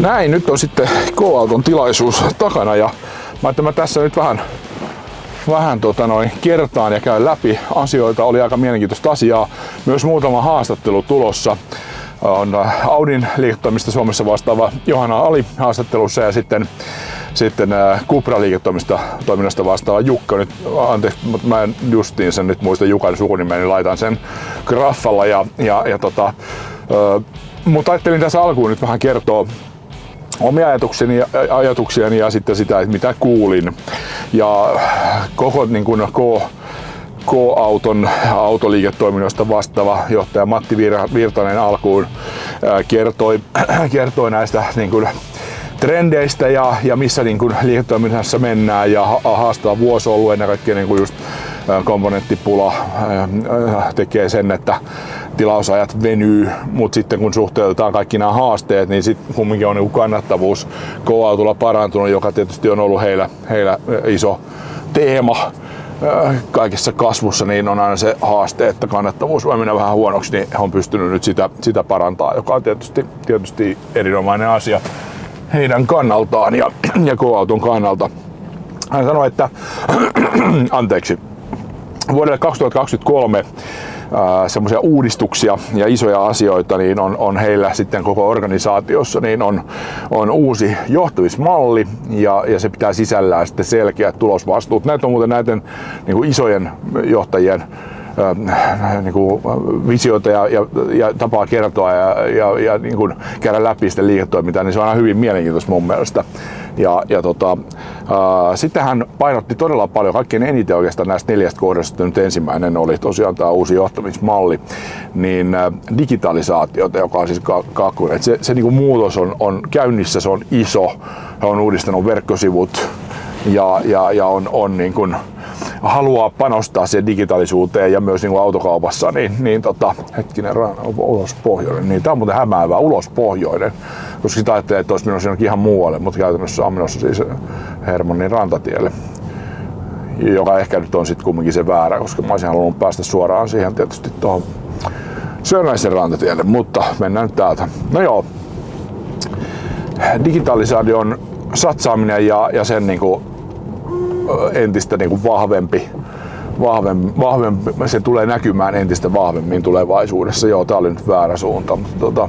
Näin, nyt on sitten K-auton tilaisuus takana ja mä että mä tässä nyt vähän, vähän tota noin, kertaan ja käyn läpi asioita. Oli aika mielenkiintoista asiaa. Myös muutama haastattelu tulossa on Audin liiketoimista Suomessa vastaava Johanna Ali haastattelussa ja sitten, sitten Cupra liiketoimista vastaava Jukka. Nyt, anteeksi, mutta mä en justiin sen nyt muista Jukan sukunimen, niin laitan sen graffalla. Ja, ja, ja tota, mutta ajattelin tässä alkuun nyt vähän kertoa omia ajatuksiani, ajatuksiani ja sitten sitä, että mitä kuulin. Ja koko niin kuin, K, K-auton autoliiketoiminnasta vastaava johtaja Matti Virtanen alkuun kertoi, kertoi näistä niin kuin, trendeistä ja, ja missä niin kuin, liiketoiminnassa mennään ja haastava vuosi on ollut ennen kaikkea niin kuin just komponenttipula tekee sen, että tilausajat venyy, mutta sitten kun suhteutetaan kaikki nämä haasteet, niin sitten kumminkin on niin kannattavuus K-autolla parantunut, joka tietysti on ollut heillä, heillä iso teema kaikessa kasvussa, niin on aina se haaste, että kannattavuus voi mennä vähän huonoksi, niin he on pystynyt nyt sitä, sitä parantaa, joka on tietysti, tietysti erinomainen asia heidän kannaltaan ja, ja K-auton kannalta. Hän sanoi, että anteeksi, vuodelle 2023 semmoisia uudistuksia ja isoja asioita, niin on, on heillä sitten koko organisaatiossa, niin on, on uusi johtumismalli ja, ja se pitää sisällään sitten selkeät tulosvastuut. Näitä on muuten näiden niin kuin isojen johtajien niin kuin visioita ja, ja, ja tapaa kertoa ja, ja, ja niin kuin käydä läpi sitä liiketoimintaa, niin se on aina hyvin mielenkiintoista mun mielestä. Ja, ja tota, ää, sitten hän painotti todella paljon, kaikkein eniten oikeastaan näistä neljästä kohdasta, nyt ensimmäinen oli tosiaan tämä uusi johtamismalli, niin digitalisaatiota, joka on siis kakkuinen. Se, se niin kuin muutos on, on käynnissä, se on iso, he on uudistanut verkkosivut ja, ja, ja on, on niin kuin, haluaa panostaa siihen digitaalisuuteen ja myös niin kuin autokaupassa, niin, niin tota, hetkinen, ulos pohjoinen, niin tämä on muuten hämäävä, ulos pohjoinen, koska sitä ajattelee, että olisi menossa jonnekin ihan muualle, mutta käytännössä on menossa siis Hermannin rantatielle. Joka ehkä nyt on sitten kumminkin se väärä, koska mä olisin halunnut päästä suoraan siihen tietysti tuohon Sörnäisen rantatielle, mutta mennään nyt täältä. No joo, digitalisaation satsaaminen ja, ja sen niin kuin entistä niin kuin vahvempi, vahvempi, vahvempi, se tulee näkymään entistä vahvemmin tulevaisuudessa. Joo, tää oli nyt väärä suunta, mutta tota,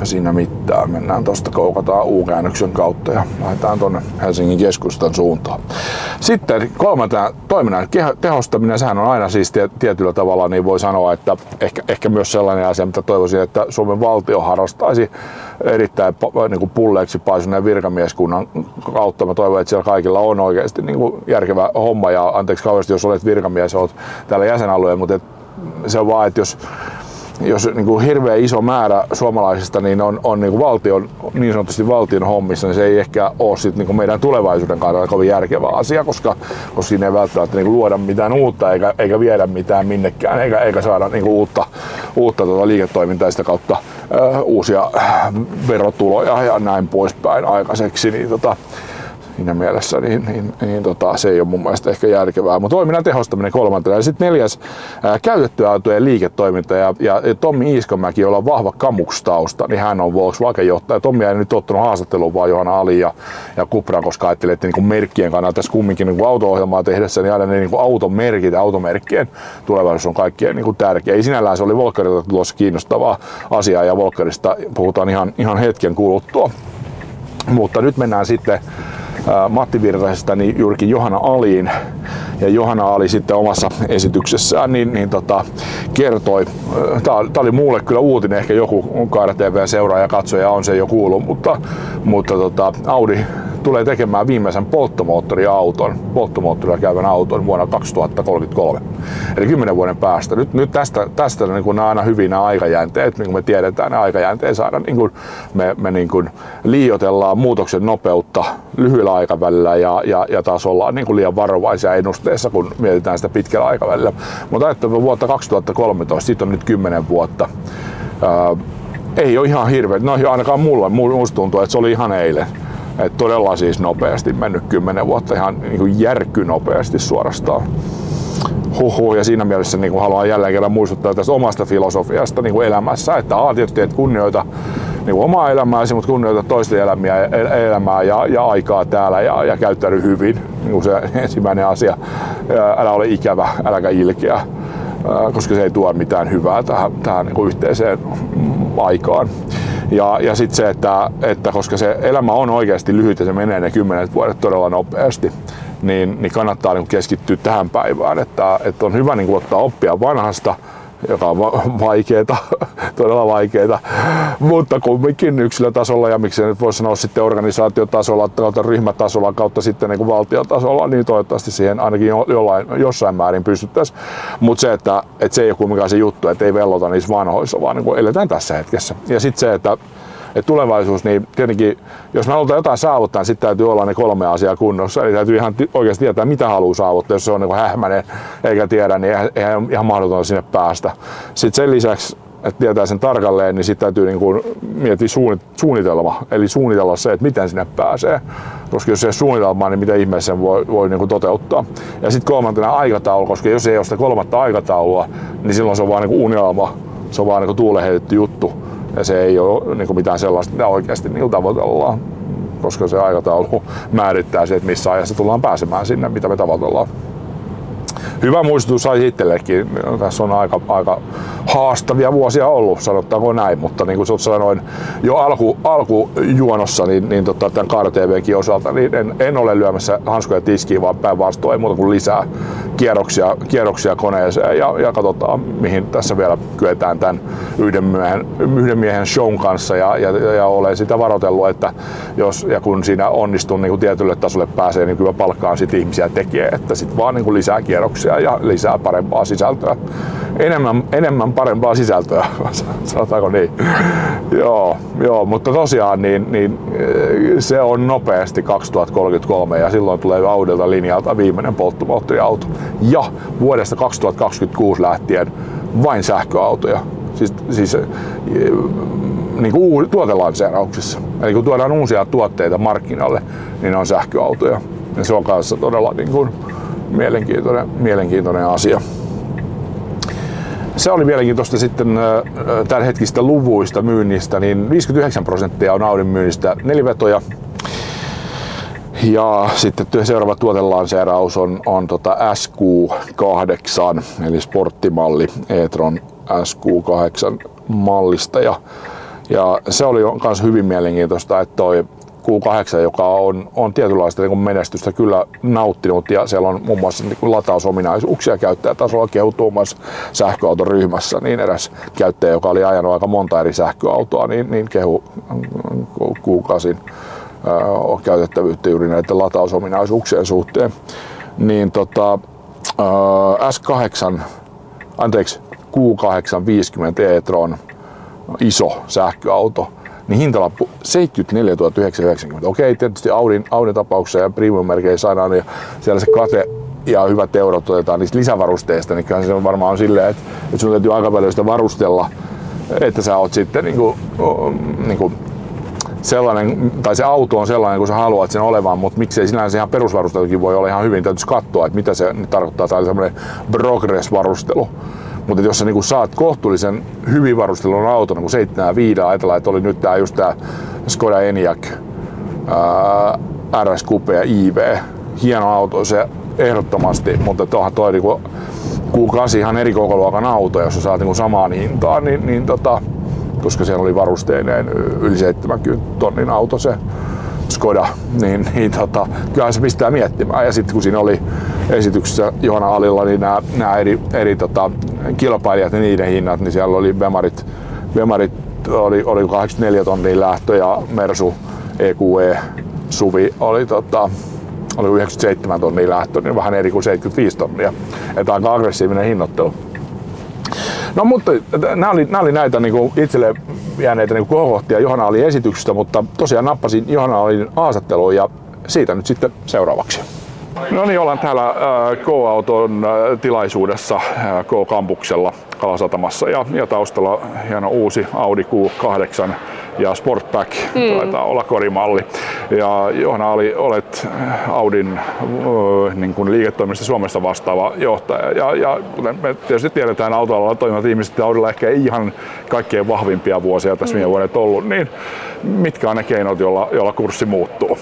eipä siinä mitään. Mennään tosta, koukataan U-käännöksen kautta ja lähdetään tonne Helsingin keskustan suuntaan. Sitten kolmantena toiminnan tehostaminen, sehän on aina siis tietyllä tavalla, niin voi sanoa, että ehkä, ehkä myös sellainen asia, mitä toivoisin, että Suomen valtio harrastaisi erittäin niin kuin pulleeksi paisuneen virkamieskunnan kautta. Mä toivon, että siellä kaikilla on oikeasti niin kuin järkevä homma ja anteeksi kauheasti, jos olet virkamies, olet täällä jäsenalueella, mutta se on vaan, että jos jos niin kuin hirveän iso määrä suomalaisista niin on, on niin kuin valtion, niin sanotusti valtion hommissa, niin se ei ehkä ole sit niin kuin meidän tulevaisuuden kannalta kovin järkevä asia, koska, koska siinä ei välttämättä niin kuin luoda mitään uutta eikä, eikä viedä mitään minnekään, eikä, eikä saada niin kuin uutta, uutta tuota liiketoimintaa sitä kautta ö, uusia verotuloja ja näin poispäin aikaiseksi. Niin, tota, siinä mielessä, niin, niin, niin tota, se ei ole mun mielestä ehkä järkevää. Mutta toiminnan tehostaminen kolmantena. Ja sitten neljäs, ää, käytettyä autojen liiketoiminta. Ja, ja, Tommi Iiskomäki, jolla on vahva kamukstausta, niin hän on Volkswagen-johtaja. Tommi ei nyt ottanut haastatteluun vaan Johanna Ali ja, ja Kupra, koska ajattelee, että niin merkkien kannalta tässä kumminkin niin auto-ohjelmaa tehdessä, niin aina ne niin automerkit ja automerkkien tulevaisuus on kaikkien niin tärkeä. Ei sinällään se oli Volkkarilta tulossa kiinnostavaa asiaa ja Volkkarista puhutaan ihan, ihan hetken kuluttua. Mutta nyt mennään sitten Matti Virtasesta niin juurikin Johanna Aliin. Ja Johanna Ali sitten omassa esityksessään niin, niin tota, kertoi, tämä oli muulle kyllä uutinen, ehkä joku Kaira TV seuraaja katsoja on se jo kuullut, mutta, mutta tota, Audi tulee tekemään viimeisen polttomoottoriauton, polttomoottorilla käyvän auton vuonna 2033. Eli 10 vuoden päästä. Nyt, nyt tästä, tästä niin kuin aina hyvin nämä aikajänteet, niin kuin me tiedetään, ne aikajänteet saada, niin kuin me, me niin kuin liiotellaan muutoksen nopeutta lyhyellä aikavälillä ja, ja, ja taas ollaan niin kuin liian varovaisia ennusteessa, kun mietitään sitä pitkällä aikavälillä. Mutta ajattelen vuotta 2013, siitä on nyt 10 vuotta. Ää, ei ole ihan hirveä, no ainakaan mulla, musta tuntuu, että se oli ihan eilen. Et todella siis nopeasti mennyt 10 vuotta ihan niin kuin järkky nopeasti suorastaan. Huhu, ja siinä mielessä niin kuin haluan jälleen kerran muistuttaa tästä omasta filosofiasta niin kuin elämässä, että a, tietysti et kunnioita niin kuin omaa elämääsi, mutta kunnioita toisten elämiä, elämää ja, ja aikaa täällä ja, ja käyttäydy hyvin. Niin kuin se ensimmäinen asia. Älä ole ikävä, äläkä ilkeä, koska se ei tuo mitään hyvää tähän, tähän niin kuin yhteiseen aikaan. Ja, ja sitten se, että, että koska se elämä on oikeasti lyhyt ja se menee ne kymmenet vuodet todella nopeasti, niin, niin kannattaa niin keskittyä tähän päivään. Että, että on hyvä niin ottaa oppia vanhasta, joka on vaikeeta, todella vaikeeta, mutta kumminkin yksilötasolla ja miksei nyt voi sanoa sitten organisaatiotasolla, kautta ryhmätasolla, kautta sitten niin valtiotasolla, niin toivottavasti siihen ainakin jollain, jossain määrin pystyttäisiin. Mutta se, että, että se ei ole kumminkaan se juttu, että ei vellota niissä vanhoissa, vaan niin eletään tässä hetkessä. Ja sitten se, että et tulevaisuus, niin tietenkin, jos me halutaan jotain saavuttaa, niin sitten täytyy olla ne kolme asiaa kunnossa. Eli täytyy ihan oikeasti tietää, mitä haluaa saavuttaa. Jos se on niin hähmäinen eikä tiedä, niin eihän ihan mahdotonta sinne päästä. Sitten sen lisäksi että tietää sen tarkalleen, niin sitten täytyy niin kuin miettiä suunnitelma, eli suunnitella se, että miten sinne pääsee. Koska jos ei ole suunnitelmaa, niin mitä ihmeessä sen voi, voi niin kuin toteuttaa. Ja sitten kolmantena aikataulu, koska jos ei ole sitä kolmatta aikataulua, niin silloin se on vain niin unelma, se on vain niin tuuleen heitetty juttu ja se ei ole niin mitään sellaista, mitä oikeasti niin tavoitellaan, koska se aikataulu määrittää se, että missä ajassa tullaan pääsemään sinne, mitä me tavoitellaan. Hyvä muistutus sai itsellekin. Tässä on aika, aika haastavia vuosia ollut, sanottaako näin, mutta niin kuin sanoin jo alku, alkujuonossa, niin, niin tota, tämän KarTVkin osalta, niin en, en, ole lyömässä hanskoja tiskiin, vaan päinvastoin ei muuta kuin lisää kierroksia, kierroksia koneeseen ja, ja katsotaan, mihin tässä vielä kyetään tämän yhden miehen, yhden miehen shown kanssa ja, ja, ja olen sitä varoitellut, että jos ja kun siinä onnistuu niin kuin tietylle tasolle pääsee, niin kyllä palkkaan sit ihmisiä tekee, että sitten vaan niin kuin lisää kierroksia ja lisää parempaa sisältöä. Enemmän, enemmän parempaa sisältöä, sanotaanko niin. joo, joo, mutta tosiaan niin, niin, se on nopeasti 2033 ja silloin tulee Audelta linjalta viimeinen polttomoottoriauto. Ja vuodesta 2026 lähtien vain sähköautoja. Siis, siis niin kuin tuotelanseerauksissa. Eli kun tuodaan uusia tuotteita markkinalle, niin ne on sähköautoja. Ja se on kanssa todella niin kuin mielenkiintoinen, mielenkiintoinen asia. Se oli mielenkiintoista sitten tällä hetkistä luvuista myynnistä, niin 59 prosenttia on Audin myynnistä nelivetoja. Ja sitten seuraava tuotelanseeraus on, on tota SQ8, eli sporttimalli e-tron SQ8 mallista. Ja, ja se oli myös hyvin mielenkiintoista, että toi Q8, joka on, on tietynlaista niin menestystä kyllä nauttinut ja siellä on muun muassa niin latausominaisuuksia käyttäjätasolla keutuu muassa sähköautoryhmässä, niin eräs käyttäjä, joka oli ajanut aika monta eri sähköautoa, niin, niin kehu Q8 äh, käytettävyyttä juuri näiden latausominaisuuksien suhteen. Niin tota, äh, S8, anteeksi, Q8 50 e-tron iso sähköauto, niin hintalappu 74 990. Okei, tietysti Audin, Audin tapauksessa ja premium-merkeissä aina on ja siellä se kate ja hyvät eurot otetaan niistä lisävarusteista, niin se varmaan on silleen, että, että sun täytyy aika paljon sitä varustella, että sä oot sitten niin kuin, niin kuin sellainen, tai se auto on sellainen kuin sä haluat sen olevan, mutta miksei sinänsä ihan perusvarustelukin voi olla ihan hyvin, täytyisi katsoa, että mitä se tarkoittaa, tai semmoinen progress-varustelu. Mutta jos sä niin saat kohtuullisen hyvin varustelun auton, niin 75 ajatellaan, että oli nyt tää just tää Skoda Enyaq RS Coupe ja IV. Hieno auto se ehdottomasti, mutta tuohan toi niinku Q8 ihan eri kokoluokan auto, jos sä saat niinku samaan hintaan, niin, niin tota, koska siellä oli varusteineen yli 70 tonnin auto se Skoda, niin, niin tota, kyllä se pistää miettimään. Ja sitten kun siinä oli esityksessä Johanna Alilla niin nämä, nämä eri, eri tota, kilpailijat ja niiden hinnat, niin siellä oli Bemarit, Bemarit oli, oli 84 tonnia lähtö ja Mersu EQE Suvi oli, tota, oli 97 tonnia lähtö, niin vähän eri kuin 75 tonnia. Että aika aggressiivinen hinnoittelu. No mutta nämä oli, nämä oli näitä niin kuin itselle jääneitä niin kohokohtia Johanna oli esityksestä, mutta tosiaan nappasin Johanna oli haastatteluun ja siitä nyt sitten seuraavaksi. No niin, ollaan täällä äh, K-auton äh, tilaisuudessa äh, K-kampuksella Kalasatamassa ja, ja taustalla hieno uusi Audi Q8 ja Sportback mm. taitaa olla korimalli. Ja Johanna oli, olet Audin niin kuin liiketoimista Suomesta vastaava johtaja. Ja, ja kuten me tietysti tiedetään autoalalla toimivat ihmiset, että Audilla ehkä ei ihan kaikkein vahvimpia vuosia tässä mm. viime vuodet ollut, niin mitkä on ne keinot, joilla, joilla kurssi muuttuu?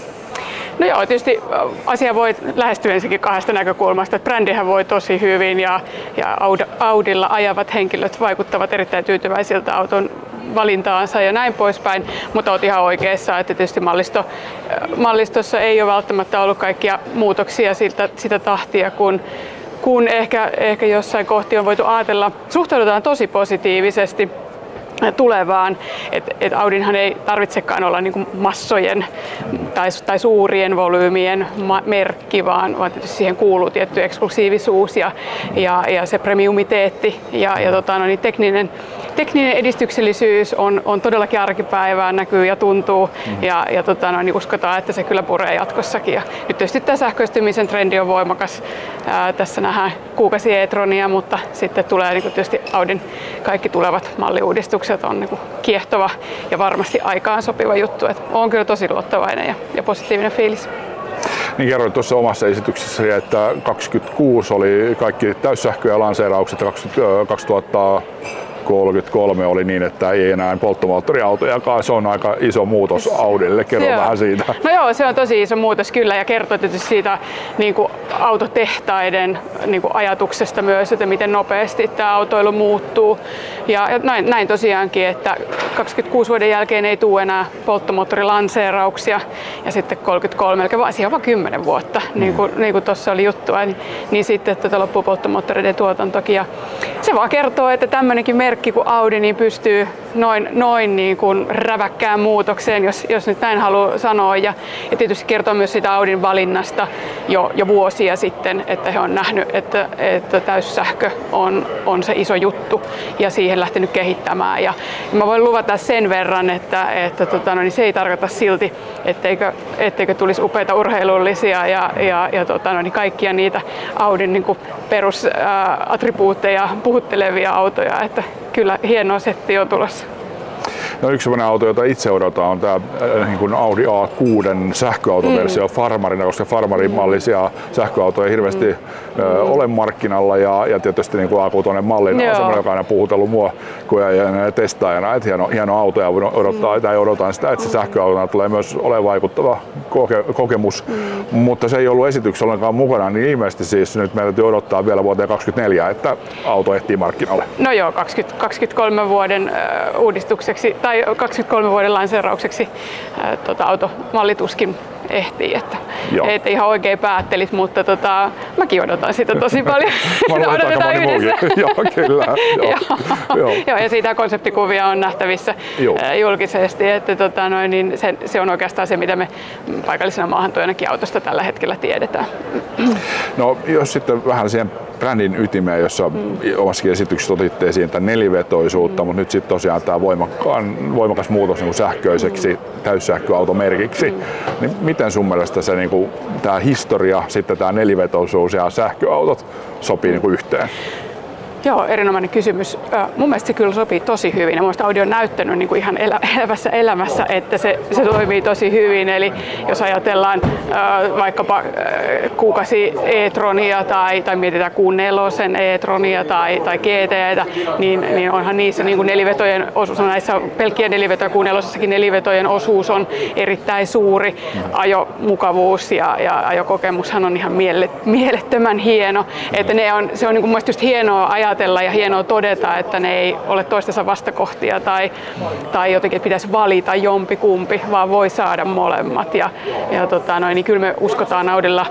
No joo, tietysti asia voi lähestyä ensinnäkin kahdesta näkökulmasta. Että brändihän voi tosi hyvin ja, ja Audilla ajavat henkilöt vaikuttavat erittäin tyytyväisiltä auton valintaansa ja näin poispäin, mutta olet ihan oikeassa, että tietysti mallisto, mallistossa ei ole välttämättä ollut kaikkia muutoksia siltä, sitä tahtia, kun kun ehkä, ehkä jossain kohti on voitu ajatella, suhtaudutaan tosi positiivisesti tulevaan. Et, et Audinhan ei tarvitsekaan olla niin massojen tai, tai suurien volyymien ma- merkki, vaan, vaan siihen kuuluu tietty eksklusiivisuus ja, ja, ja se premiumiteetti ja, ja tota, no niin, tekninen, tekninen edistyksellisyys on, on todellakin arkipäivää, näkyy ja tuntuu mm. ja, ja tota, no, niin uskotaan, että se kyllä puree jatkossakin. Ja nyt tietysti tämä sähköistymisen trendi on voimakas. Ää, tässä nähdään kuukausi e-tronia, mutta sitten tulee niin tietysti Audin kaikki tulevat malliuudistukset on niin kiehtova ja varmasti aikaan sopiva juttu. Et olen kyllä tosi luottavainen ja, ja positiivinen fiilis. Niin kerroit tuossa omassa esityksessäsi, että 26 oli kaikki täyssähköjä lanseeraukset ja 2000 33 oli niin, että ei enää polttomoottoriautojakaan. Se on aika iso muutos Audille. Kerro vähän siitä. No joo, se on tosi iso muutos kyllä ja kertoo tietysti siitä niin kuin autotehtaiden niin kuin ajatuksesta myös, että miten nopeasti tämä autoilu muuttuu. Ja, ja näin, näin tosiaankin, että 26 vuoden jälkeen ei tule enää polttomoottorilanseerauksia ja sitten 33, eli vaan siihen vaan 10 vuotta, mm. niin kuin, niin kuin tuossa oli juttua, niin, niin sitten että loppuu polttomoottoreiden tuotantokin. Ja se vaan kertoo, että tämmöinenkin merkki kuin Audi niin pystyy noin, noin niin kuin räväkkään muutokseen, jos, jos nyt näin haluaa sanoa. Ja, ja tietysti kertoo myös sitä Audin valinnasta jo, jo vuosia sitten, että he on nähnyt, että, että täyssähkö on, on se iso juttu ja siihen lähtenyt kehittämään. Ja, ja mä voin luvata sen verran, että, että tota, no, niin se ei tarkoita silti, etteikö, etteikö tulisi upeita urheilullisia ja, ja, ja tota, no, niin kaikkia niitä Audin niin perusattribuutteja puhuttelevia autoja. Että kyllä hieno setti on tulossa. No yksi sellainen auto, jota itse odotan, on tämä äh, niin kuin Audi A6 sähköautoversio mm. Farmarina, koska Farmarin mallisia sähköautoja hirveästi mm. Äh, ole markkinalla ja, ja tietysti niin kuin A6 mallina Joo. on semmoinen, joka on aina puhutellut mua kun ja testaajana, että hieno, hieno auto ja odottaa, mm. tai odotan sitä, että se sähköautona tulee myös ole vaikuttava koke, kokemus, mm. mutta se ei ollut esityksessä ollenkaan mukana, niin ilmeisesti siis nyt meidän täytyy odottaa vielä vuoteen 2024, että auto ehtii markkinalle. No joo, 20, 23 vuoden äh, uudistukseksi tai 23 vuoden lanseeraukseksi äh, tota, automallituskin ehtii. Että, et ihan oikein päättelit, mutta tota, mäkin odotan sitä tosi paljon. Odotetaan yhdessä. Joo, kyllä. Joo. Joo. Joo, ja siitä konseptikuvia on nähtävissä Joo. julkisesti, että tota, noin, niin se, se, on oikeastaan se, mitä me paikallisena maahantuojanakin autosta tällä hetkellä tiedetään. No jos sitten vähän siihen brändin ytimeen, jossa mm. omassakin esityksessä otitte esiin tämän nelivetoisuutta, mm. mutta nyt sitten tosiaan tämä voimakas muutos niin sähköiseksi mm. täyssähköautomerkiksi. Mm. Niin miten sun mielestä se, niin kuin, tämä historia, sitten tämä nelivetoisuus ja sähköautot sopii niin kuin yhteen? Joo, erinomainen kysymys. Mun mielestä se kyllä sopii tosi hyvin. Mun Audi on näyttänyt niin kuin ihan elä, elävässä elämässä, että se, se toimii tosi hyvin. Eli jos ajatellaan vaikkapa kuukasi e-tronia tai, tai mietitään Q4 e-tronia tai, tai GT, niin, niin onhan niissä niin kuin nelivetojen osuus, on näissä pelkkien nelivetojen, Q4 nelivetojen osuus on erittäin suuri. Ajomukavuus ja, ja ajokokemushan on ihan mielettömän hieno. Että ne on, se on niin kuin just hienoa ajatella ajatella ja hienoa todeta, että ne ei ole toistensa vastakohtia tai, tai jotenkin että pitäisi valita jompi kumpi, vaan voi saada molemmat. Ja, ja tota, noin, niin kyllä me uskotaan Audilla,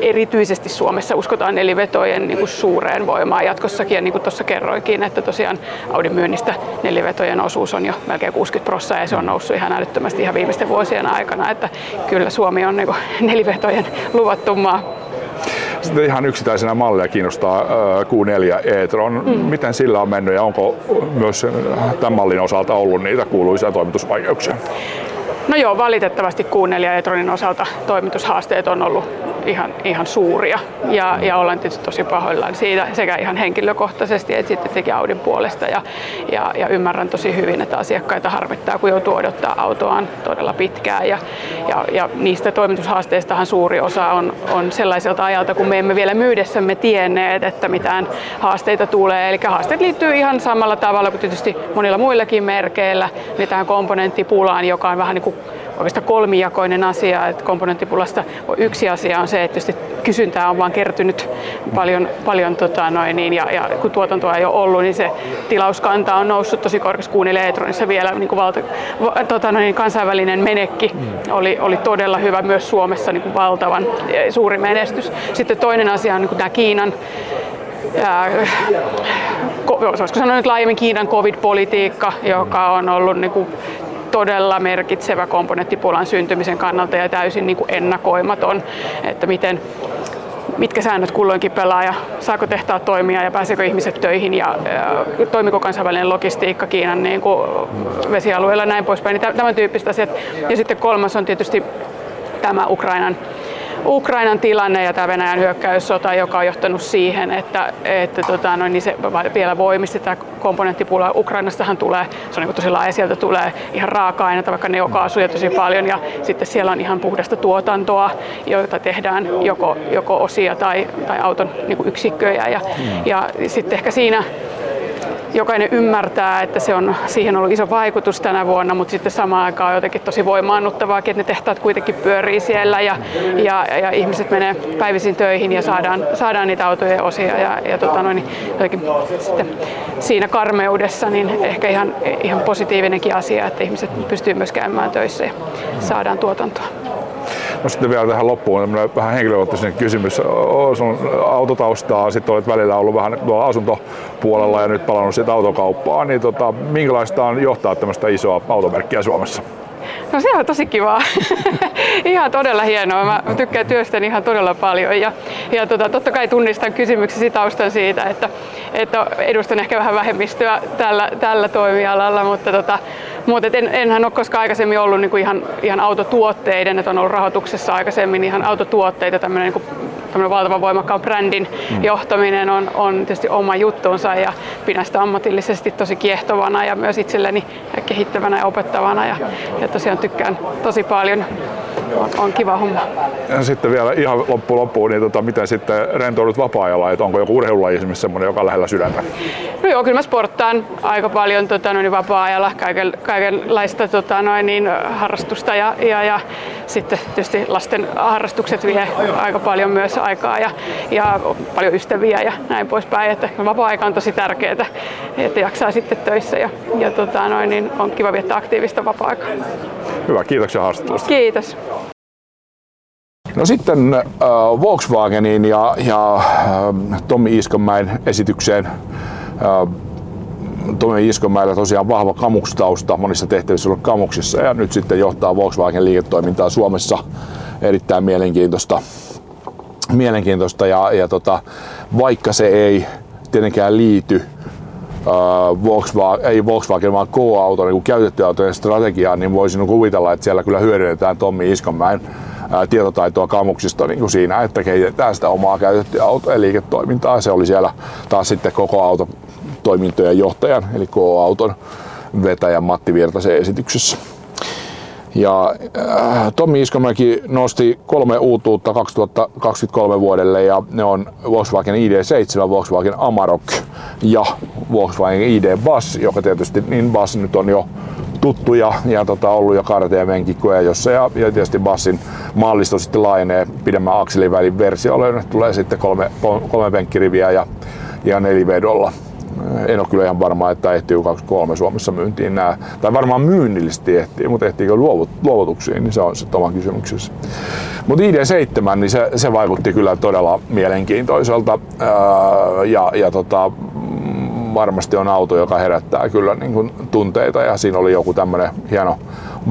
erityisesti Suomessa uskotaan nelivetojen niin kuin suureen voimaan jatkossakin. Ja niin kuin tuossa kerroinkin, että tosiaan Audin myynnistä nelivetojen osuus on jo melkein 60 prosenttia ja se on noussut ihan älyttömästi ihan viimeisten vuosien aikana. Että kyllä Suomi on niin kuin nelivetojen luvattu maa. Sitten ihan yksittäisenä mallia kiinnostaa Q4 e-tron. Mm. Miten sillä on mennyt ja onko myös tämän mallin osalta ollut niitä kuuluisia toimitusvaikeuksia? No joo, valitettavasti Q4 e-tronin osalta toimitushaasteet on ollut ihan, ihan suuria. Ja, ja ollaan tietysti tosi pahoillaan siitä sekä ihan henkilökohtaisesti että sitten teki Audin puolesta. Ja, ja, ja ymmärrän tosi hyvin, että asiakkaita harvittaa, kun joutuu odottaa autoaan todella pitkään. Ja, ja, ja niistä toimitushaasteistahan suuri osa on, on sellaiselta ajalta, kun me emme vielä myydessämme tienneet, että mitään haasteita tulee. Eli haasteet liittyy ihan samalla tavalla kuin tietysti monilla muillakin merkeillä, niin tähän komponenttipulaan, joka on vähän niin kuin oikeastaan kolmijakoinen asia. Että komponenttipulasta yksi asia on se, että kysyntää on vaan kertynyt paljon, paljon tota noin, niin, ja, ja, kun tuotantoa ei ole ollut, niin se tilauskanta on noussut tosi korkeaksi. Kuun elektronissa vielä niin kuin valta, tota noin, kansainvälinen menekki mm. oli, oli todella hyvä myös Suomessa niin kuin valtavan e, suuri menestys. Sitten toinen asia on niin kuin tämä Kiinan voisiko sanoa nyt laajemmin Kiinan covid-politiikka, joka on ollut niin kuin todella merkitsevä komponenttipulan syntymisen kannalta ja täysin niin kuin ennakoimaton, että miten, mitkä säännöt kulloinkin pelaa ja saako tehtaa toimia ja pääseekö ihmiset töihin ja, ja toimiko kansainvälinen logistiikka Kiinan niin kuin vesialueella ja näin poispäin. Niin tämän tyyppistä asiat. Ja sitten kolmas on tietysti tämä Ukrainan Ukrainan tilanne ja tämä Venäjän hyökkäyssota, joka on johtanut siihen, että, että tota, no, niin se vielä voimisti tämä komponenttipula. Ukrainastahan tulee, se on niin tosi laaja, sieltä tulee ihan raaka-aineita, vaikka neokaasuja tosi paljon ja sitten siellä on ihan puhdasta tuotantoa, joita tehdään joko, joko osia tai, tai auton niin yksikköjä ja, ja sitten ehkä siinä jokainen ymmärtää, että se on, siihen ollut iso vaikutus tänä vuonna, mutta sitten samaan aikaan jotenkin tosi voimaannuttavaa, että ne tehtaat kuitenkin pyörii siellä ja, ja, ja ihmiset menee päivisin töihin ja saadaan, saadaan niitä autoja osia ja, ja tota noin, jotenkin sitten siinä karmeudessa niin ehkä ihan, ihan positiivinenkin asia, että ihmiset pystyy myös käymään töissä ja saadaan tuotantoa. No sitten vielä tähän loppuun vähän henkilökohtainen kysymys. Sun autotaustaa, sitten olet välillä ollut vähän tuolla asuntopuolella ja nyt palannut sitten autokauppaan, niin tota, minkälaista on johtaa tämmöistä isoa automerkkiä Suomessa? No se on tosi kivaa. ihan todella hienoa. Mä tykkään työstäni ihan todella paljon. Ja, ja tota, totta kai tunnistan kysymyksesi taustan siitä, että, että edustan ehkä vähän vähemmistöä tällä, tällä toimialalla, mutta tota, mutta en, enhän ole koskaan aikaisemmin ollut niin kuin ihan, ihan autotuotteiden, että on ollut rahoituksessa aikaisemmin ihan autotuotteita, tämmöinen niin tämmöinen valtavan voimakkaan brändin mm. johtaminen on, on tietysti oma juttuunsa ja pidän sitä ammatillisesti tosi kiehtovana ja myös itselleni kehittävänä ja opettavana ja, ja tosiaan tykkään tosi paljon on, on kiva homma. Ja sitten vielä ihan loppu loppuun, niin tota, miten sitten rentoudut vapaa-ajalla, että onko joku urheilulaji esimerkiksi semmoinen, joka on lähellä sydäntä? No joo, kyllä mä sporttaan aika paljon tota, noin, vapaa-ajalla, kaiken, kaikenlaista tota, noin, niin, harrastusta ja, ja, ja sitten tietysti lasten harrastukset vie aika paljon myös aikaa ja, ja paljon ystäviä ja näin poispäin, että vapaa-aika on tosi tärkeää, että jaksaa sitten töissä ja, ja tota, noin, niin on kiva viettää aktiivista vapaa-aikaa. Hyvä, kiitoksia haastattelusta. Kiitos. No sitten äh, Volkswagenin ja, ja äh, Tommi Iiskonmäen esitykseen. Äh, Tommi Iiskonmäellä tosiaan vahva kamukstausta, monissa tehtävissä ollut kamuksissa ja nyt sitten johtaa Volkswagen liiketoimintaa Suomessa. Erittäin mielenkiintoista. mielenkiintoista ja, ja tota, vaikka se ei tietenkään liity Volkswagen, ei Volkswagen vaan K-auto niin käytettyjen autojen strategiaan, niin voisin kuvitella, että siellä kyllä hyödynnetään Tommi Iskonmäen tietotaitoa kamuksista niin kuin siinä, että kehitetään sitä omaa käytettyä autojen liiketoimintaa. Se oli siellä taas sitten koko autotoimintojen johtajan, eli K-auton vetäjän Matti Virtasen esityksessä. Ja äh, Tommi Iskomäki nosti kolme uutuutta 2023 vuodelle ja ne on Volkswagen ID7, Volkswagen Amarok ja Volkswagen ID Bus, joka tietysti niin Bus nyt on jo tuttu ja, tota, ollut jo KRT jossa ja, ja tietysti Bassin mallisto sitten laajenee pidemmän akselivälin versiolle. Tulee sitten kolme, kolme penkkiriviä ja, ja nelivedolla en ole kyllä ihan varma, että ehtii 23 Suomessa myyntiin nämä, tai varmaan myynnillisesti ehtii, mutta ehtiikö luovut, luovutuksiin, niin se on sitten oma kysymyksessä. Mutta ID7, niin se, se vaikutti kyllä todella mielenkiintoiselta ja, ja tota, varmasti on auto, joka herättää kyllä niin kuin tunteita ja siinä oli joku tämmöinen hieno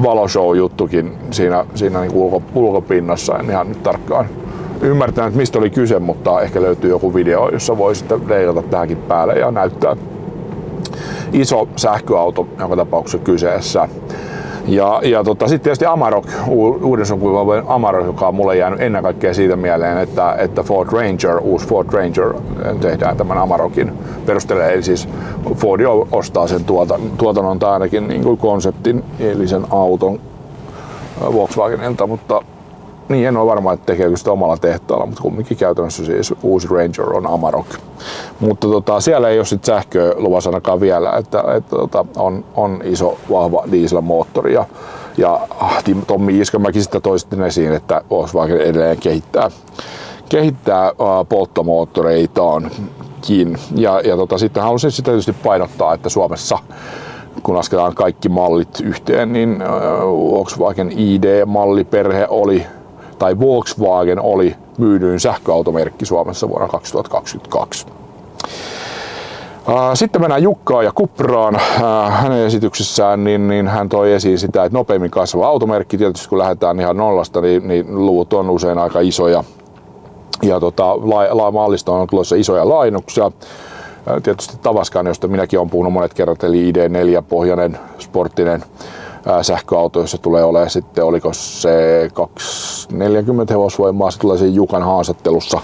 valoshow-juttukin siinä, siinä niin ulko, ulkopinnassa, en ihan nyt tarkkaan ymmärtänyt, mistä oli kyse, mutta ehkä löytyy joku video, jossa voi sitten leikata tähänkin päälle ja näyttää iso sähköauto, jonka tapauksessa kyseessä. Ja, ja tota, sitten tietysti Amarok, uuden sukupolven Amarok, joka on mulle jäänyt ennen kaikkea siitä mieleen, että, että Ford Ranger, uusi Ford Ranger tehdään tämän Amarokin perustelee. Eli siis Ford ostaa sen tuota, tuotannon tai ainakin niin kuin konseptin, eli sen auton Volkswagenilta, mutta niin en ole varma, että tekeekö sitä omalla tehtaalla, mutta kumminkin käytännössä siis uusi Ranger on Amarok. Mutta tota, siellä ei ole sit sähköä luvassa ainakaan vielä, että, että tota, on, on, iso vahva dieselmoottori ja, ja ah, Tommi Iskamäki sitä toisti esiin, että Volkswagen edelleen kehittää, kehittää äh, polttomoottoreitaan,kin. Ja, ja tota, sitten halusin sitä tietysti painottaa, että Suomessa kun lasketaan kaikki mallit yhteen, niin Volkswagen ID-malliperhe oli tai Volkswagen oli myydyin sähköautomerkki Suomessa vuonna 2022. Sitten mennään Jukkaan ja Kupraan. Hänen esityksessään niin, niin hän toi esiin sitä, että nopeimmin kasvava automerkki, tietysti kun lähdetään ihan nollasta, niin, niin luvut on usein aika isoja. Ja tota, la, la, mallista on tulossa isoja lainuksia. Tietysti Tavaskan, josta minäkin olen puhunut monet kerrat, eli ID4-pohjainen sporttinen sähköauto, jossa tulee olemaan sitten, oliko se 240 hevosvoimaa, se tulee siinä Jukan haastattelussa.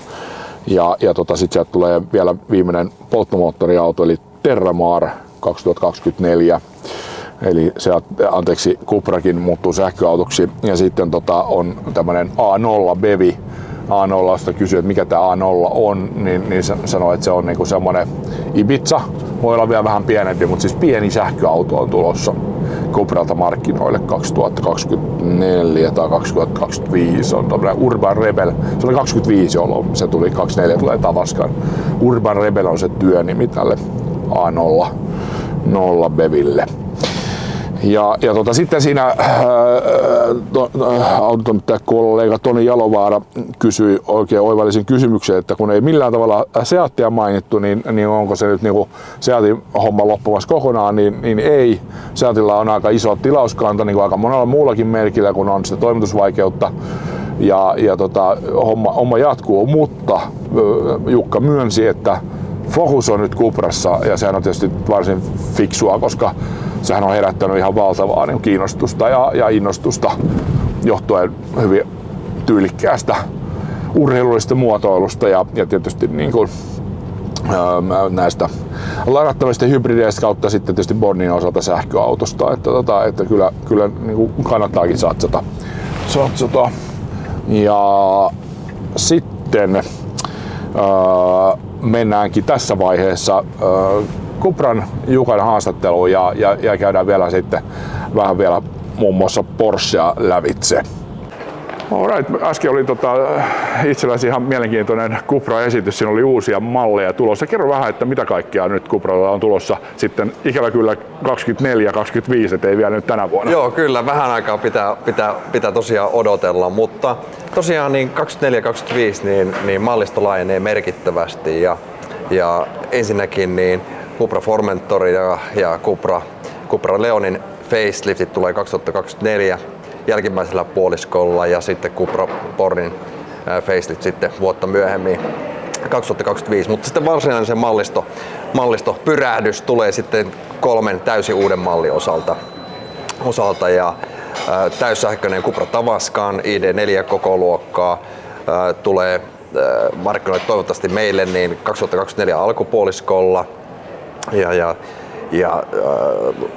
Ja, ja tota, sitten sieltä tulee vielä viimeinen polttomoottoriauto, eli Terramar 2024. Eli se, anteeksi, Cuprakin muuttuu sähköautoksi. Ja sitten tota, on tämmöinen A0 Bevi, A0 kysyi, että mikä tämä A0 on, niin, niin sanoi, että se on niinku semmoinen Ibiza. Voi olla vielä vähän pienempi, mutta siis pieni sähköauto on tulossa Cupralta markkinoille 2024 tai 2025 on Urban Rebel. Se oli 25 jolloin se tuli, 24 tulee Tavaskan. Urban Rebel on se työnimi tälle A0 nolla Beville. Ja, ja tota, sitten siinä ää, to, autotoimittaja kollega Toni Jalovaara kysyi oikein oivallisen kysymyksen, että kun ei millään tavalla Seattia mainittu, niin, niin onko se nyt niinku Seatin homma loppumassa kokonaan, niin, niin ei. Seatilla on aika iso tilauskanta, niin kuin aika monella muullakin merkillä, kun on sitä toimitusvaikeutta ja, ja tota, homma, homma jatkuu, mutta Jukka myönsi, että fokus on nyt Kuprassa ja sehän on tietysti varsin fiksua, koska sehän on herättänyt ihan valtavaa niin kiinnostusta ja, ja innostusta johtuen hyvin tyylikkäästä urheilullisesta muotoilusta ja, ja tietysti niin kuin, ää, näistä ladattavista hybrideistä kautta sitten tietysti Bonnin osalta sähköautosta, että, tota, että kyllä, kyllä niin kuin kannattaakin satsata. satsata. Ja sitten ää, mennäänkin tässä vaiheessa Kupran Jukan haastatteluun ja, ja, ja käydään vielä sitten vähän vielä muun muassa Porschea lävitse. Alright, äsken oli tota, itselläsi ihan mielenkiintoinen Cupra-esitys. Siinä oli uusia malleja tulossa. Kerro vähän, että mitä kaikkea nyt Cupralla on tulossa sitten ikävä kyllä 24 25, ettei vielä nyt tänä vuonna. Joo, kyllä. Vähän aikaa pitää, pitää, pitää tosiaan odotella, mutta tosiaan niin 24-25 niin, niin mallisto laajenee merkittävästi ja, ja ensinnäkin niin Cupra Formentor ja, ja Cupra, Cupra Leonin faceliftit tulee 2024 jälkimmäisellä puoliskolla ja sitten Cupra Pornin facelift sitten vuotta myöhemmin 2025, mutta sitten varsinainen se mallisto, mallisto pyrähdys tulee sitten kolmen täysin uuden mallin osalta, osalta ja täyssähköinen Cupra Tavascan ID4 koko luokkaa tulee markkinoille toivottavasti meille niin 2024 alkupuoliskolla ja, ja, ja äh,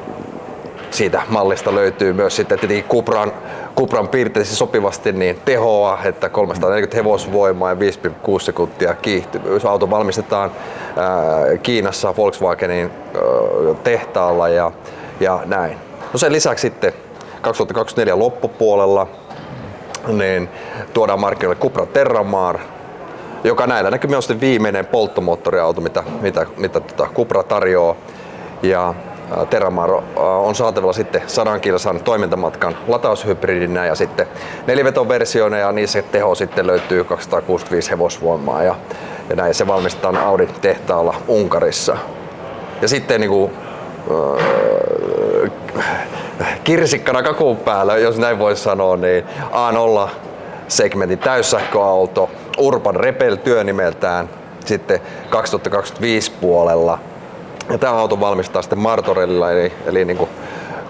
siitä mallista löytyy myös sitten tietenkin Kupran, Kupran piirteisiin sopivasti niin tehoa, että 340 hevosvoimaa ja 5,6 sekuntia kiihtyvyys. Auto valmistetaan äh, Kiinassa Volkswagenin äh, tehtaalla ja, ja näin. No sen lisäksi sitten 2024 loppupuolella niin tuodaan markkinoille Cupra Terramar, joka näillä näkymin on sitten viimeinen polttomoottoriauto, mitä, mitä, mitä tota Cupra tarjoaa. Ja Terramar on saatavilla sitten 100 kilsan toimintamatkan lataushybridinä ja sitten nelivetoversioina ja niissä teho sitten löytyy 265 hevosvoimaa ja, ja näin se valmistetaan Audi tehtaalla Unkarissa. Ja sitten niin kuin, äh, kirsikkana kakun päällä, jos näin voisi sanoa, niin A0 segmentin täyssähköauto, Urban Rebel työnimeltään sitten 2025 puolella. Ja tämä auto valmistaa sitten Martorellilla eli, eli niin kuin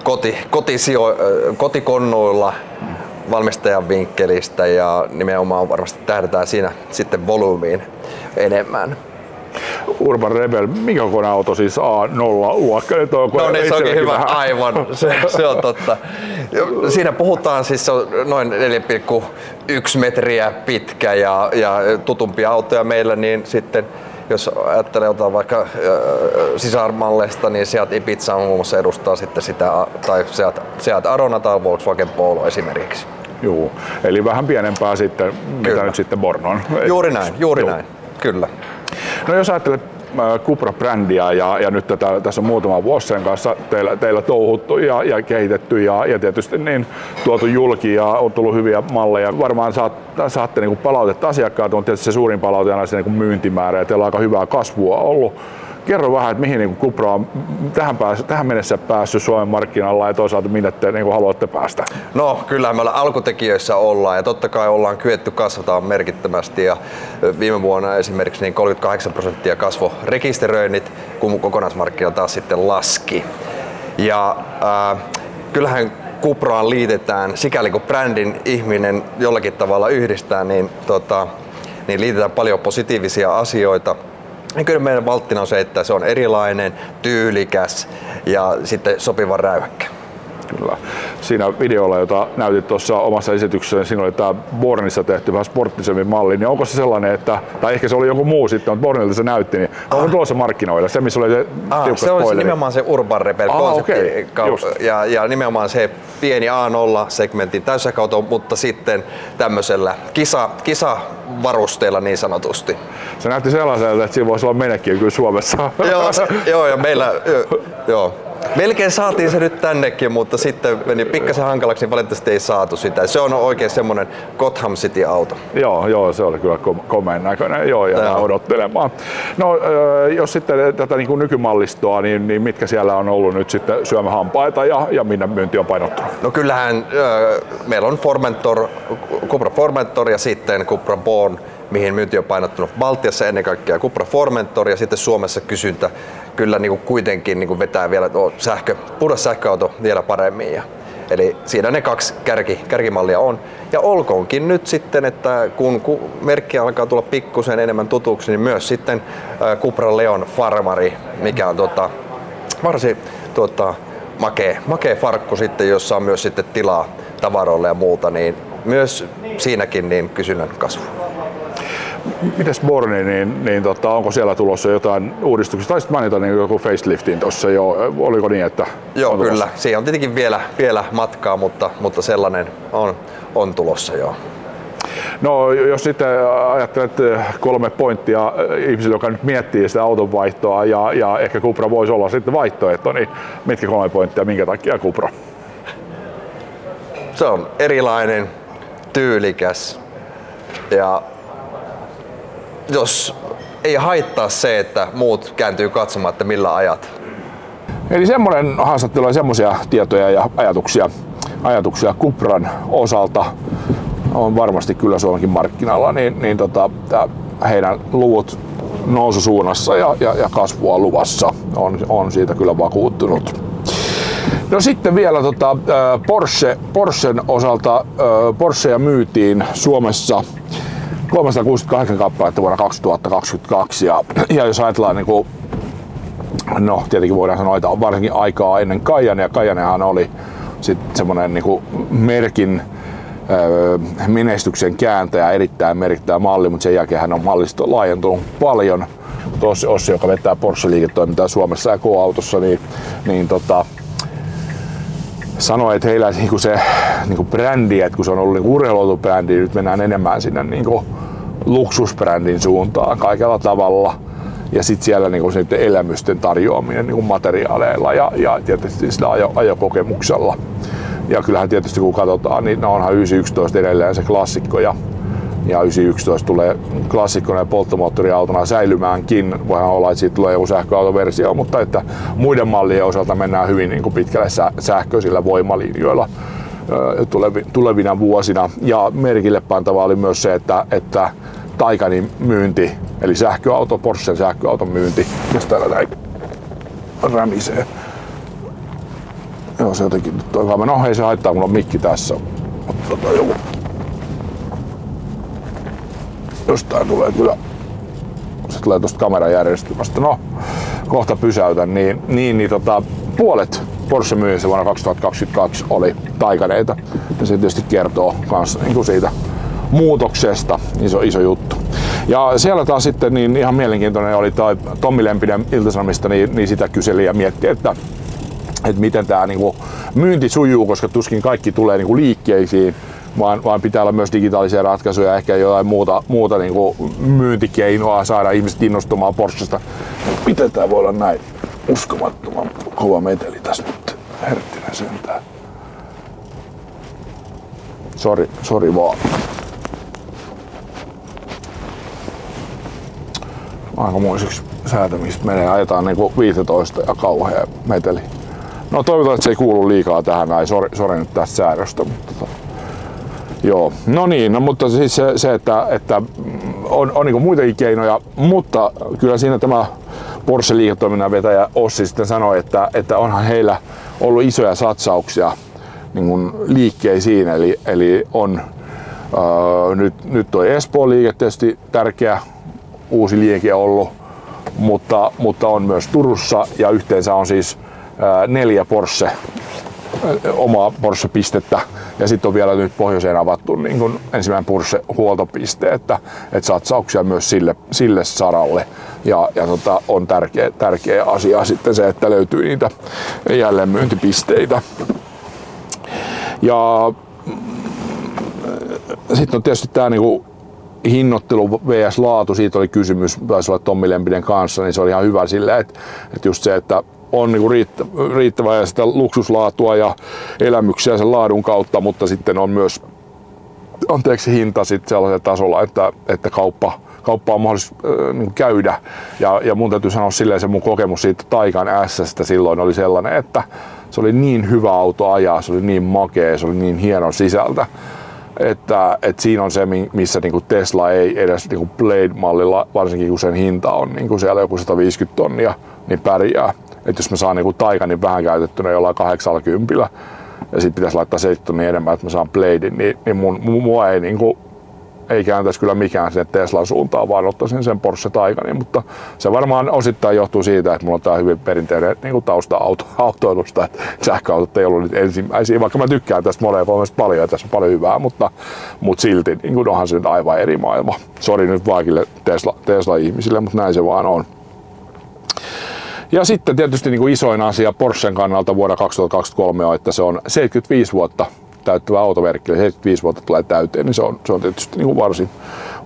koti, kotisio, kotikonnuilla valmistajan vinkkelistä ja nimenomaan varmasti tähdätään siinä sitten volyymiin enemmän. Urban Rebel, minkä kokoinen auto siis A0 luokka? No niin, se onkin hyvä, vähän. aivan, se, se, on totta. Siinä puhutaan siis se on noin 4,1 metriä pitkä ja, ja tutumpia autoja meillä, niin sitten jos ajattelee jotain vaikka äh, sisarmalleista, niin Seat Ibiza muun muassa edustaa sitten sitä, tai Seat, Seat Arona tai Volkswagen Polo esimerkiksi. Joo, eli vähän pienempää sitten, Kyllä. mitä nyt sitten Borno on. Juuri näin, juuri Joo. näin, kyllä. No jos ajattelet Cupra-brändiä ja, ja nyt tätä, tässä on muutama vuosi sen kanssa teillä, teillä touhuttu ja, ja kehitetty ja, ja tietysti niin tuotu julki ja on tullut hyviä malleja. Varmaan saat, saatte niin palautetta asiakkaat, on tietysti se suurin palaute aina se niin myyntimäärä ja teillä on aika hyvää kasvua ollut kerro vähän, että mihin niin Cupra on tähän, pääs, tähän mennessä päässyt Suomen markkinalla ja toisaalta minne te niin haluatte päästä? No kyllä me alkutekijöissä ollaan ja totta kai ollaan kyetty kasvataan merkittävästi ja viime vuonna esimerkiksi niin 38 prosenttia kasvo rekisteröinnit, kun kokonaismarkkina taas sitten laski. Ja äh, kyllähän Cupraan liitetään, sikäli kun brändin ihminen jollakin tavalla yhdistää, niin, tota, niin liitetään paljon positiivisia asioita – ja kyllä meidän valttina on se, että se on erilainen, tyylikäs ja sitten sopiva räyhäkkä. Kyllä. Siinä videolla, jota näytit tuossa omassa esityksessä, siinä oli tämä Bornissa tehty vähän sporttisemmin malli, niin onko se sellainen, että, tai ehkä se oli joku muu sitten, mutta Bornilta se näytti, niin onko ah. tuossa markkinoilla? Se, missä oli se ah, tiukka Se on nimenomaan se Urban Rebel ah, okay. ja, ja, nimenomaan se pieni A0-segmentin täyssäkauto, mutta sitten tämmöisellä kisa, kisavarusteella niin sanotusti. Se näytti sellaiselta, että siinä voisi olla menekkiä kyllä Suomessa. joo, se, joo, ja meillä, joo, Melkein saatiin se nyt tännekin, mutta sitten meni pikkasen hankalaksi, niin valitettavasti ei saatu sitä. Se on oikein semmoinen Gotham City-auto. Joo, joo, se oli kyllä komeen näköinen, joo, ja odottelemaan. No, jos sitten tätä niin kuin nykymallistoa, niin, niin mitkä siellä on ollut nyt sitten syömähampaita ja, ja minne myynti on painottunut? No kyllähän meillä on Formentor, Cupra Formentor ja sitten Cupra Born, mihin myynti on painottunut Baltiassa ennen kaikkea Cupra Formentor ja sitten Suomessa kysyntä kyllä niin kuin kuitenkin niin kuin vetää vielä tuo sähkö, puhdas sähköauto vielä paremmin. Ja, eli siinä ne kaksi kärki, kärkimallia on. Ja olkoonkin nyt sitten, että kun, merkki alkaa tulla pikkusen enemmän tutuksi, niin myös sitten äh, Cupra Leon Farmari, mikä on tota, varsin tota, makea, makea farkku sitten, jossa on myös sitten tilaa tavaroille ja muuta, niin myös siinäkin niin kysynnän kasvu. Mites Borni, niin, niin tota, onko siellä tulossa jotain uudistuksia? Taisit mainita niin joku faceliftin tuossa jo, oliko niin, että Joo, on kyllä. Siihen on tietenkin vielä, vielä matkaa, mutta, mutta sellainen on, on tulossa jo. No jos sitten ajattelet kolme pointtia ihmisille, joka nyt miettii sitä autonvaihtoa ja, ja ehkä Cupra voisi olla sitten vaihtoehto, niin mitkä kolme pointtia, minkä takia Cupra? Se on erilainen, tyylikäs ja jos ei haittaa se, että muut kääntyy katsomaan, että millä ajat. Eli semmoinen haastattelu ja semmoisia tietoja ja ajatuksia, ajatuksia Kupran osalta on varmasti kyllä Suomenkin markkinalla, niin, niin tota, heidän luvut noususuunnassa ja, ja, ja kasvua luvassa. On, on siitä kyllä vakuuttunut. No sitten vielä tota, Porsche, Porschen osalta Porscheja myytiin Suomessa 368 kappaletta vuonna 2022 ja, ja jos ajatellaan niin kuin, no tietenkin voidaan sanoa, että varsinkin aikaa ennen Kajane ja Kajanehan oli sitten semmoinen niin merkin menestyksen kääntäjä, erittäin merkittävä malli, mutta sen jälkeen hän on mallisto laajentunut paljon. Tossi Ossi, joka vetää Porsche-liiketoimintaa Suomessa ja K-autossa, niin, niin tota, sanoi, että heillä niinku se niinku brändi, että kun se on ollut niinku urheiluautobrändi, niin nyt mennään enemmän sinne niinku luksusbrändin suuntaan kaikella tavalla. Ja sitten siellä niinku elämysten tarjoaminen niinku materiaaleilla ja, ja tietysti sillä ajo, ajokokemuksella. Ja kyllähän tietysti kun katsotaan, niin no onhan 911 edelleen se klassikko ja ja 911 tulee klassikkona ja polttomoottoriautona säilymäänkin. Voihan olla, että siitä tulee joku sähköautoversio, mutta että muiden mallien osalta mennään hyvin niin kuin pitkälle sähköisillä voimalinjoilla tulevina vuosina. Ja merkille pantavaa oli myös se, että, että Taikanin myynti, eli sähköauto, Porschen sähköauton myynti, jos täällä näin rämisee. Joo, se jotenkin. No ei se haittaa, kun on mikki tässä. Tota joku... Jostain tulee kyllä... Se tulee tosta kamerajärjestelmästä. No, kohta pysäytän. Niin, niin, niin tota, puolet Porsche myynnissä vuonna 2022 oli taikaneita. Ja se tietysti kertoo myös niin siitä muutoksesta. Iso, iso juttu. Ja siellä taas sitten niin ihan mielenkiintoinen oli toi Tommi Lempinen Iltasanomista, niin, niin sitä kyseli ja mietti, että että miten tämä niinku myynti sujuu, koska tuskin kaikki tulee niinku liikkeisiin, vaan, vaan pitää olla myös digitaalisia ratkaisuja, ehkä jotain muuta, muuta niinku myyntikeinoa saada ihmiset innostumaan Porschesta. Miten tämä voi olla näin uskomattoman kova meteli tässä nyt? Herttinen sentään. Sori, sori vaan. Aikamoiseksi säätämistä menee. Ajetaan niinku 15 ja kauhea meteli. No toivotaan, että se ei kuulu liikaa tähän näin. Sori, sori nyt tästä säädöstä. Mutta tota, Joo, no niin, no, mutta siis se, se että, että on, on niin muitakin keinoja, mutta kyllä siinä tämä Porsche liiketoiminnan vetäjä Ossi sitten sanoi, että, että onhan heillä ollut isoja satsauksia niin kuin liikkeisiin, eli, eli on ää, nyt, nyt toi Espoon liike tietysti tärkeä uusi liike ollut, mutta, mutta on myös Turussa ja yhteensä on siis neljä Porsche omaa Porsche-pistettä ja sitten on vielä nyt pohjoiseen avattu niin kun ensimmäinen Porsche-huoltopiste, että, että satsauksia myös sille, sille saralle ja, ja tota, on tärkeä, tärkeä asia sitten se, että löytyy niitä jälleenmyyntipisteitä. Ja mm, sitten on tietysti tämä niinku hinnoittelu vs. laatu, siitä oli kysymys, taisi olla Tommi Lempinen kanssa, niin se oli ihan hyvä silleen, että, että just se, että on niin riittä, riittävää ja sitä luksuslaatua ja elämyksiä sen laadun kautta, mutta sitten on myös anteeksi hinta sitten sellaisella tasolla, että, että kauppa, kauppa on mahdollista äh, käydä. Ja, ja mun täytyy sanoa silleen, se mun kokemus siitä Taikan s silloin oli sellainen, että se oli niin hyvä auto ajaa, se oli niin makea, se oli niin hieno sisältä, että, että siinä on se, missä niin Tesla ei edes niin Blade-mallilla, varsinkin kun sen hinta on niin siellä joku 150 tonnia, niin pärjää että jos mä saan niinku Taikanin vähän käytettynä jollain 80 ja sitten pitäisi laittaa 7 enemmän, että mä saan Bladein, niin, niin mun, mua ei niinku ei kääntäisi kyllä mikään sinne Teslan suuntaan, vaan ottaisin sen Porsche Taycanin, mutta se varmaan osittain johtuu siitä, että mulla on tämä hyvin perinteinen niin tausta auto, autoilusta, että sähköautot ei ollut nyt ensimmäisiä, vaikka mä tykkään tästä molemmat paljon ja tässä on paljon hyvää, mutta, mutta silti niin kuin onhan se nyt aivan eri maailma. Sori nyt vaikille Tesla, Tesla-ihmisille, mutta näin se vaan on. Ja sitten tietysti niin kuin isoin asia Porschen kannalta vuonna 2023 on, että se on 75 vuotta täyttävä automerkki, 75 vuotta tulee täyteen, niin se on, se on tietysti niin kuin varsin,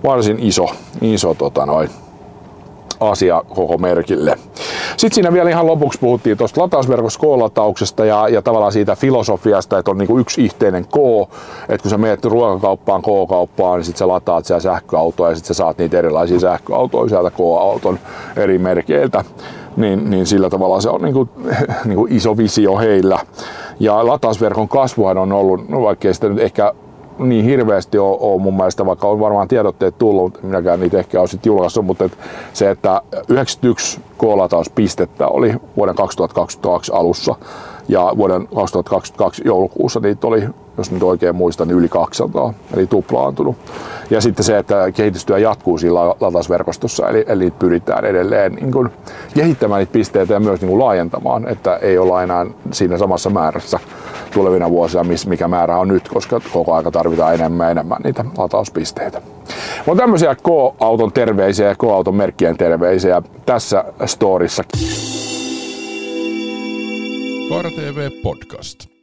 varsin iso, iso tota noin, asia koko merkille. Sitten siinä vielä ihan lopuksi puhuttiin tuosta latausverkosta K-latauksesta ja, ja tavallaan siitä filosofiasta, että on niinku yksi yhteinen K, että kun sä menet ruokakauppaan K-kauppaan, niin sitten sä lataat siellä sähköautoa ja sitten sä saat niitä erilaisia sähköautoja sieltä K-auton eri merkeiltä niin, niin sillä tavalla se on niin kuin, niin kuin iso visio heillä. Ja latausverkon kasvuhan on ollut, no vaikkei sitä nyt ehkä niin hirveästi ole, ole mun mielestä, vaikka on varmaan tiedotteet tullut, minäkään niitä ehkä olisin julkaissut, mutta että se, että 91 K-latauspistettä oli vuoden 2022 alussa ja vuoden 2022 joulukuussa niitä oli jos nyt oikein muistan, niin yli 200, eli tuplaantunut. Ja sitten se, että kehitystyö jatkuu siinä latausverkostossa, eli, eli pyritään edelleen niin kuin kehittämään niitä pisteitä ja myös niin kuin laajentamaan, että ei olla enää siinä samassa määrässä tulevina vuosina, mikä määrä on nyt, koska koko aika tarvitaan enemmän ja enemmän niitä latauspisteitä. Mutta tämmöisiä K-auton terveisiä ja K-auton merkkien terveisiä tässä storissa. Kaara TV Podcast.